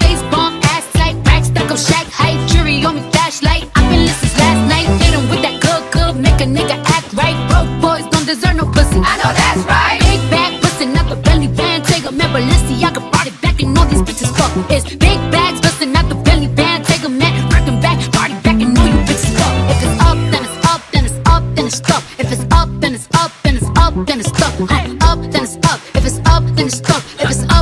face, bomb ass tight, rack stuck up shack height, jury on me flashlight. I've been listening last night, hit with that good, good, make a nigga act right. Broke boys don't deserve no pussy. I know that's right. Big bag, bustin' out the belly band, take a man, Balenciaga it back, and all these bitches fuck. It's big bags, bustin' out the belly band, take a man, working back, party back, and all you bitches fuck. If it's up, then it's up, then it's up, then it's stuck. If it's up, then it's up, then it's up, then it's stuck. Up, then it's up. If it's up, then it's stuck. If it's up,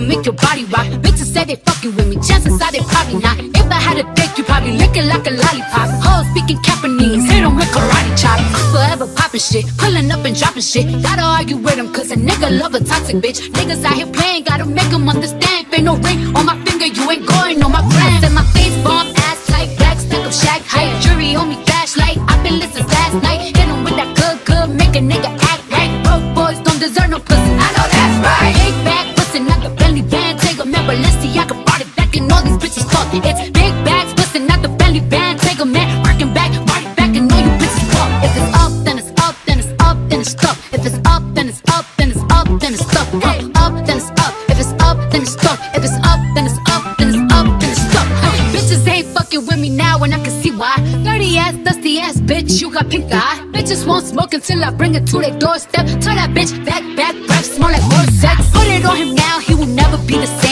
make your body rock. Bitches say they fucking with me. Chances are they probably not. If I had a dick, you probably lick it like a lollipop. Hoes speaking Japanese, hit 'em with karate chop. Forever popping shit, pulling up and dropping shit. Gotta argue with 'em, cause a nigga love a toxic bitch. Niggas out here playing, gotta make 'em understand. Ain't no ring on my finger, you ain't going on my friends. It's big bags, busting out the belly band. Take a man, working back, right back, and know you bitches up. If it's up, then it's up, then it's up, then it's stuck. If it's up, then it's up, then it's up, then it's stuck. Hey, up, then it's up. If it's up, then it's stuck. If it's up, then it's up, then it's up, then it's stuck. Hey, bitches ain't fucking with me now, and I can see why. Dirty ass, dusty ass, bitch, you got pink eye. Bitches won't smoke until I bring it to their doorstep. Tell that bitch back, back, breath, smell like horse sex. Put it on him now, he will never be the same.